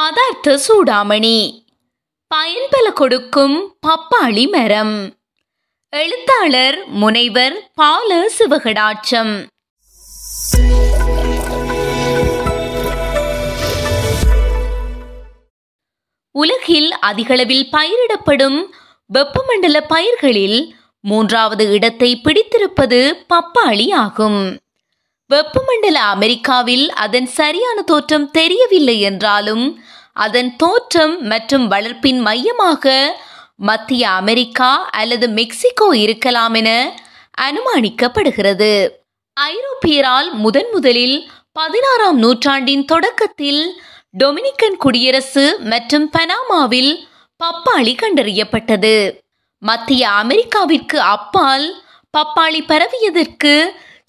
பதார்த்த சூடாமணி. பயன்பல கொடுக்கும் பப்பாளி மரம். எழுத்தாளர் முனைவர் பால சிவகடாட்சம். உலகில் அதிகளவில் பயிரிடப்படும் வெப்பமண்டல பயிர்களில் மூன்றாவது இடத்தை பிடித்திருப்பது பப்பாளி ஆகும். வெப்பமண்டல அமெரிக்காவில் அதன் சரியான தோற்றம் தெரியவில்லை என்றாலும் அதன் தோற்றம் மற்றும் வளர்ப்பின் மையமாக மத்திய அமெரிக்கா அல்லது மெக்சிகோ இருக்கலாம் என அனுமானிக்கப்படுகிறது. ஐரோப்பியரால் முதன் முதலில் பதினாறாம் நூற்றாண்டின் தொடக்கத்தில் டொமினிக்கன் குடியரசு மற்றும் பனாமாவில் பப்பாளி கண்டறியப்பட்டது. மத்திய அமெரிக்காவிற்கு அப்பால் பப்பாளி பரவியதற்கு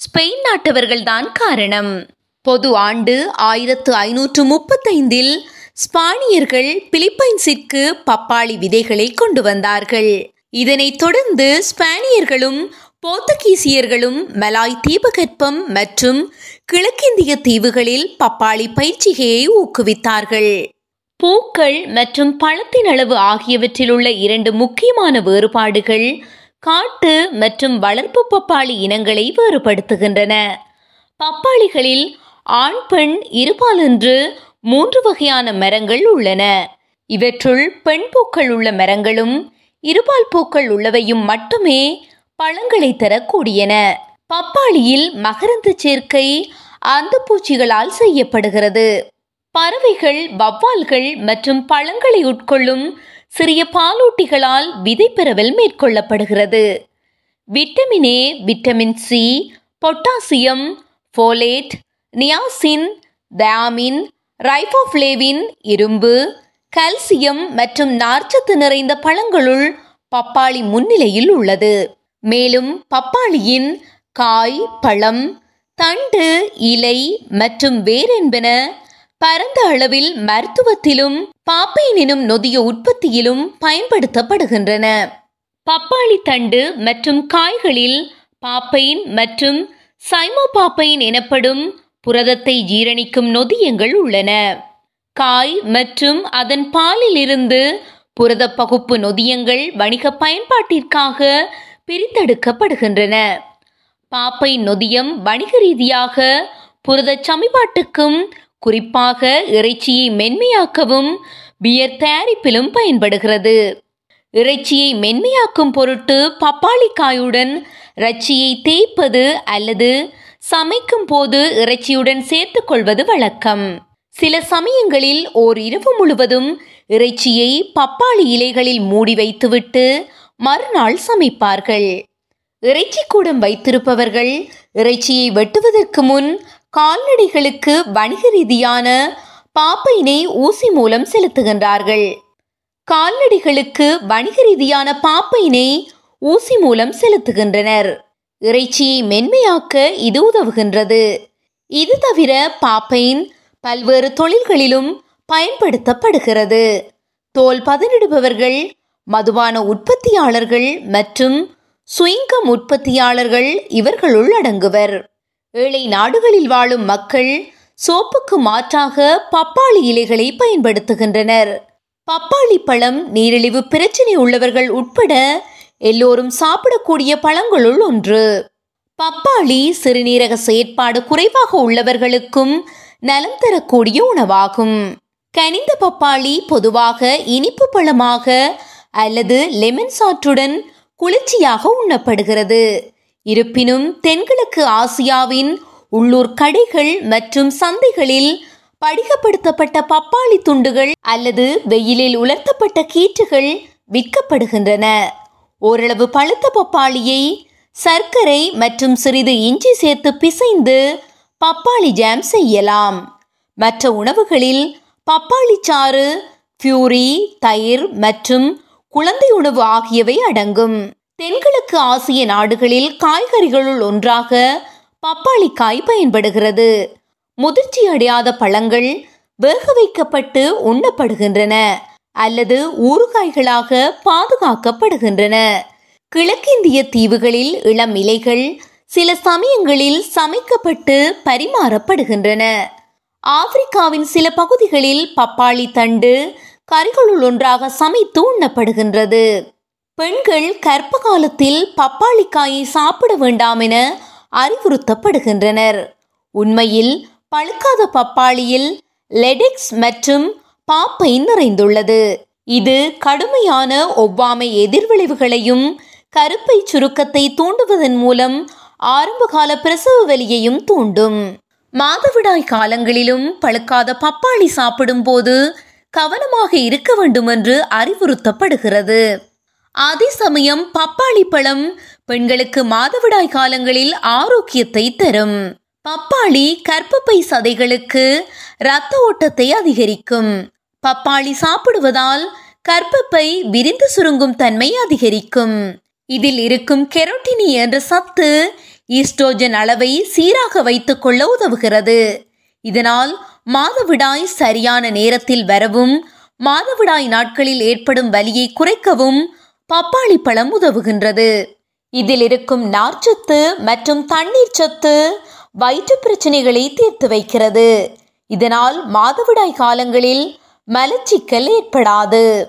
ஸ்பெயின் நாட்டவர்கள்தான் காரணம். பொது ஆண்டு ஆயிரத்து ஐநூற்று முப்பத்தைந்தில் ஸ்பானியர்கள் பிலிப்பைன்ஸிற்கு பப்பாளி விதைகளை கொண்டு வந்தார்கள். இதனைத் தொடர்ந்து ஸ்பானியர்களும் போர்த்துகீசியர்களும் மலாய் தீபகற்பம் மற்றும் கிழக்கிந்திய தீவுகளில் பப்பாளி பயிற்சிகையை ஊக்குவித்தார்கள். பூக்கள் மற்றும் பழத்தின் அளவு ஆகியவற்றில் உள்ள இரண்டு முக்கியமான வேறுபாடுகள் காட்டு மற்றும் வளர்ப்பு பப்பாளி இனங்களை வேறுபடுத்துகின்றன. பப்பாளிகளில் ஆண் பெண் இருபாலென்று மூன்று வகையான மரங்கள் உள்ளன. இவற்றுள் பெண் பூக்கள் உள்ள மரங்களும் இருபால் பூக்கள் உள்ளவையும் மட்டுமே பழங்களை தரக்கூடியன. பப்பாளியில் மகரந்து சேர்க்கை அந்த பூச்சிகளால் செய்யப்படுகிறது. பறவைகள் வவ்வால்கள் மற்றும் பழங்களை உட்கொள்ளும் சிறிய பாலூட்டிகளால் விதை மேற்கொள்ளப்படுகிறது. Vitamin A vitamin C potassium folate niacin thiamine riboflavin இரும்பு கல்சியம் மற்றும் நார்ச்சத்து நிறைந்த பழங்களுள் பப்பாளி முன்னிலையில் உள்ளது. மேலும் பப்பாளியின் காய் பழம் தண்டு இலை மற்றும் வேர் என்பன பரந்த அளவில் மருத்துவத்திலும் பாப்பைன் எனும் நொதிய உற்பத்தியிலும் பயன்படுத்தப்படுகின்றன. பப்பாளி தண்டு மற்றும் காய்களில் பாப்பைன் மற்றும் சைமோபாப்பைன் எனப்படும் புரதத்தை ஜீரணிக்கும் நொதியங்கள் உள்ளன. காய் மற்றும் அதன் பாலிலிருந்து புரத பகுப்பு நொதியங்கள் வணிக பயன்பாட்டிற்காக பிரித்தெடுக்கப்படுகின்றன. பாப்பை நொதியம் வணிக ரீதியாக புரத சமிபாட்டுக்கும் குறிப்பாக இறைச்சியை மென்மையாக்கவும் பியர் தயாரிப்பிலும் பயன்படுகிறது. இறைச்சியை மென்மையாக்கும் பொருட்டு பப்பாளிக்காயுடன் இறைச்சியை தேய்ப்பது அல்லது சமைக்கும் போது இறைச்சியுடன் சேர்த்துக் கொள்வது வழக்கம். சில சமயங்களில் ஓர் இரவு முழுவதும் இறைச்சியை பப்பாளி இலைகளில் மூடி வைத்துவிட்டு மறுநாள் சமைப்பார்கள். இறைச்சி கூடம் வைத்திருப்பவர்கள் இறைச்சியை வெட்டுவதற்கு முன் கால்நடைகளுக்கு வணிக ரீதியான பாப்பையினை ஊசி மூலம் செலுத்துகின்றார்கள். கால்நடைகளுக்கு வணிக ரீதியான பாப்பையினை ஊசி மூலம் செலுத்துகின்றனர். இறைச்சியை மென்மையாக்க இது உதவுகின்றது. இது தவிர பாப்பைன் பல்வேறு தொழில்களிலும் பயன்படுத்தப்படுகிறது. தோல் பதனிடுபவர்கள் மதுபான உற்பத்தியாளர்கள் மற்றும் சுயங்கம் உற்பத்தியாளர்கள் இவர்களுள் அடங்குவர். ஏழை நாடுகளில் வாழும் மக்கள் சோப்புக்கு மாற்றாக பப்பாளி இலைகளை பயன்படுத்துகின்றனர். பப்பாளி பழம் நீரிழிவு பிரச்சனை உள்ளவர்கள் உட்பட எல்லோரும் சாப்பிடக்கூடிய பழங்களுள் ஒன்று. பப்பாளி சிறுநீரக செயற்பாடு குறைவாக உள்ளவர்களுக்கும் நலம் தரக்கூடிய உணவாகும். கனிந்த பப்பாளி பொதுவாக இனிப்பு பழமாக அல்லது லெமன் சாற்றுடன் குளிர்ச்சியாக உண்ணப்படுகிறது. இருப்பினும் தென்கிழக்கு ஆசியாவின் உள்ளூர் கடைகள் மற்றும் சந்தைகளில் படிகப்படுத்தப்பட்ட பப்பாளி துண்டுகள் அல்லது வெயிலில் உலர்த்தப்பட்ட கீற்றுகள் விற்கப்படுகின்றன. ஓரளவு பழுத்த பப்பாளியை சர்க்கரை மற்றும் சிறிது இஞ்சி சேர்த்து பிசைந்து பப்பாளி ஜாம் செய்யலாம். மற்ற உணவுகளில் பப்பாளி சாறு பியூரி தயிர் மற்றும் குழந்தை உணவு ஆகியவை அடங்கும். தென்கிழக்கு ஆசிய நாடுகளில் காய்கறிகளுள் ஒன்றாக பப்பாளிக்காய் பயன்படுகிறது. முதிர்ச்சி அடையாத பழங்கள் வேக வைக்கப்பட்டு உண்ணப்படுகின்றன அல்லது ஊறுகாய்களாக பாதுகாக்கப்படுகின்றன. கிழக்கிந்திய தீவுகளில் இளம் இலைகள் சில சமயங்களில் சமைக்கப்பட்டு பரிமாறப்படுகின்றன. ஆப்பிரிக்காவின் சில பகுதிகளில் பப்பாளி தண்டு கறிகளுள் ஒன்றாக சமைத்து உண்ணப்படுகின்றது. பெண்கள் கர்ப்ப காலத்தில் பப்பாளிக்காயை சாப்பிட வேண்டாம் என அறிவுறுத்தப்படுகின்றனர். உண்மையில் பழுக்காத பப்பாளியில் லெடிக்ஸ் மற்றும் பாப்பை நிறைந்துள்ளது. இது கடுமையான ஒவ்வாமை எதிர்விளைவுகளையும் கருப்பை சுருக்கத்தை தூண்டுவதன் மூலம் ஆரம்பகால பிரசவ வலியையும் தூண்டும். மாதவிடாய் காலங்களிலும் பழுக்காத பப்பாளி சாப்பிடும் போது கவனமாக இருக்க வேண்டும் என்று அறிவுறுத்தப்படுகிறது. அதே சமயம் பப்பாளி பழம் பெண்களுக்கு மாதவிடாய் காலங்களில் ஆரோக்கியத்தை தரும். பப்பாளி கற்பப்பை சதைகளுக்கு இரத்த ஓட்டத்தை அதிகரிக்கும். பப்பாளி சாப்பிடுவதால் கற்பப்பை விரிந்து சுருங்கும் தன்மை அதிகரிக்கும். இதில் இருக்கும் கெரோட்டினி என்ற சத்து ஈஸ்ட்ரோஜன் அளவை சீராக வைத்துக் கொள்ள உதவுகிறது. இதனால் மாதவிடாய் சரியான நேரத்தில் வரவும் மாதவிடாய் நாட்களில் ஏற்படும் வலியை குறைக்கவும் பப்பாளி பழம் உதவுகின்றது. இதில் இருக்கும் நார்ச்சத்து மற்றும் தண்ணீர் சத்து வயிற்று பிரச்சனைகளை தீர்த்து வைக்கிறது. இதனால் மாதவிடாய் காலங்களில் மலச்சிக்கல் ஏற்படாது.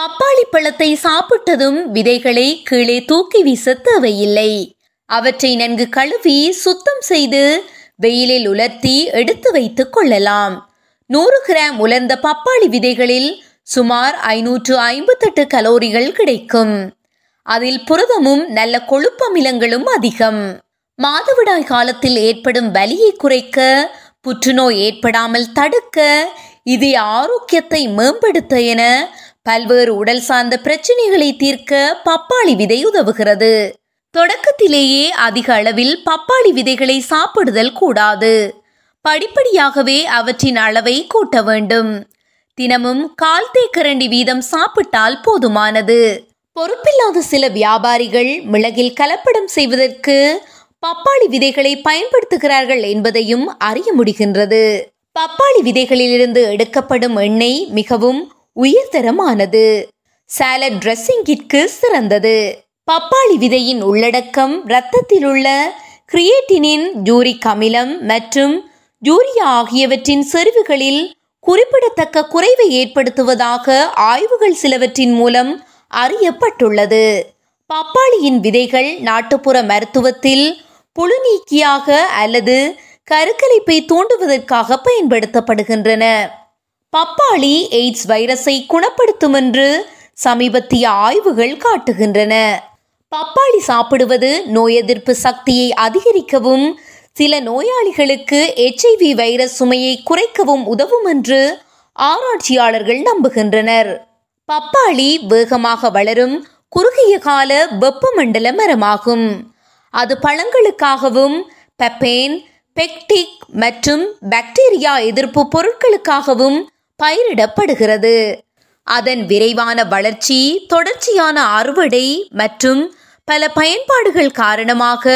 பப்பாளி பழத்தை சாப்பிட்டதும் விதைகளை கீழே தூக்கி வீச தேவையில்லை. அவற்றை நன்கு கழுவி சுத்தம் செய்து வெயிலில் உலர்த்தி எடுத்து வைத்துக் கொள்ளலாம். நூறு கிராம் உலர்ந்த பப்பாளி விதைகளில் சுமார் ஐநூற்று ஐம்பத்தெட்டு கலோரிகள் கிடைக்கும். அதில் புரதமும் நல்ல கொழுப்பமிலங்களும் அதிகம். மாதவிடாய் காலத்தில் ஏற்படும் வலியை குறைக்க புற்றுநோய் ஏற்படாமல் தடுக்க இது ஆரோக்கியத்தை மேம்படுத்த என பல்வேறு உடல் சார்ந்த பிரச்சனைகளை தீர்க்க பப்பாளி விதை உதவுகிறது. தொடக்கத்திலேயே அதிக அளவில் பப்பாளி விதைகளை சாப்பிடுதல் கூடாது. படிப்படியாகவே அவற்றின் அளவை கூட்ட வேண்டும். தினமும் கால் தேக்கரண்டி வீதம் சாப்பிட்டால் போதுமானது. பொறுப்பில்லாத சில வியாபாரிகள் மிளகில் கலப்படம் செய்வதற்கு பப்பாளி விதைகளை பயன்படுத்துகிறார்கள் என்பதையும் அறிய முடிகின்றது. பப்பாளி விதைகளிலிருந்து எடுக்கப்படும் எண்ணெய் மிகவும் உயர்தரமானது. சாலட் ட்ரெஸ்ஸிங்கிற்கு சிறந்தது. பப்பாளி விதையின் உள்ளடக்கம் இரத்தத்தில் உள்ள கிரியேட்டினின் ஜூரிக் அமிலம் மற்றும் ஜூரியா ஆகியவற்றின் செறிவுகளில் குறிப்பிடத்தக்க குறைவை ஏற்படுத்துவதாக ஆய்வுகள் சிலவற்றின் மூலம் அறியப்பட்டுள்ளது. பப்பாளியின் விதைகள் நாட்டுப்புற மருத்துவத்தில் புழுநீக்கியாக அல்லது கருக்கலைப்பை தூண்டுவதற்காக பயன்படுத்தப்படுகின்றன. பப்பாளி எய்ட்ஸ் வைரஸை குணப்படுத்தும் என்று சமீபத்திய ஆய்வுகள் காட்டுகின்றன. பப்பாளி சாப்பிடுவது நோய் எதிர்ப்பு சக்தியை அதிகரிக்கவும் சில நோயாளிகளுக்கு எச்ஐவி வைரஸ் சுமையை குறைக்கவும் உதவும் என்று ஆராய்ச்சியாளர்கள் நம்புகின்றனர். பப்பாளி வேகமாக வளரும் குறுகிய கால வெப்பமண்டல மரமாகும். அது பழங்களுக்காகவும் பெப்பேன் பெக்டிக் மற்றும் பாக்டீரியா எதிர்ப்பு பொருட்களுக்காகவும் பயிரிடப்படுகிறது. அதன் விரைவான வளர்ச்சி தொடர்ச்சியான அறுவடை மற்றும் பல பயன்பாடுகள் காரணமாக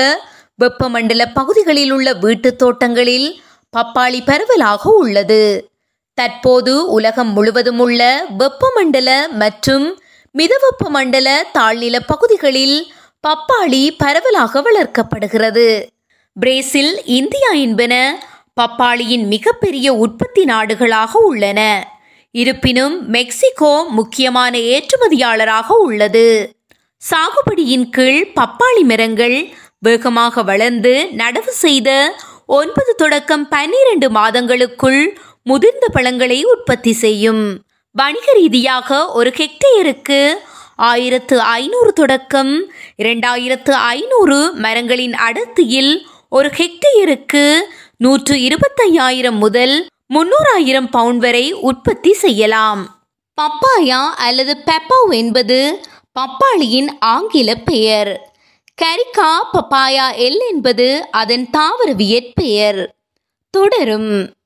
வெப்பமண்டல பகுதிகளில் உள்ள வீட்டுத் தோட்டங்களில் பப்பாளி பரவலாக உள்ளது. தற்போது உலகம் முழுவதும் உள்ள வெப்பமண்டல மற்றும் மிதவெப்ப மண்டல தாழ்நில பகுதிகளில் பப்பாளி பரவலாக வளர்க்கப்படுகிறது. பிரேசில் இந்தியா என்பன பப்பாளியின் மிகப்பெரிய உற்பத்தி நாடுகளாக உள்ளன. இருப்பினும் மெக்சிகோ முக்கியமான ஏற்றுமதியாளராக உள்ளது. சாகுபடியின் கீழ் பப்பாளி மரங்கள் வேகமாக வளர்ந்து நடவு செய்த ஒன்பது தொடக்கம் பன்னிரண்டு மாதங்களுக்குள் முதிர்ந்த பழங்களை உற்பத்தி செய்யும். வணிக ரீதியாக ஒரு ஹெக்டேயருக்கு ஆயிரத்து ஐநூறு தொடக்கம் இரண்டாயிரத்து ஐநூறு மரங்களின் அடர்த்தியில் ஒரு ஹெக்டேயருக்கு நூற்று இருபத்தையாயிரம் முதல் முன்னூறாயிரம் பவுண்ட் வரை உற்பத்தி செய்யலாம். பப்பாயா அல்லது பெப்பாவ் என்பது பப்பாளியின் ஆங்கில பெயர். கரிக்கா பப்பாயா எல் என்பது அதன் தாவரவியற் பெயர். தொடரும்.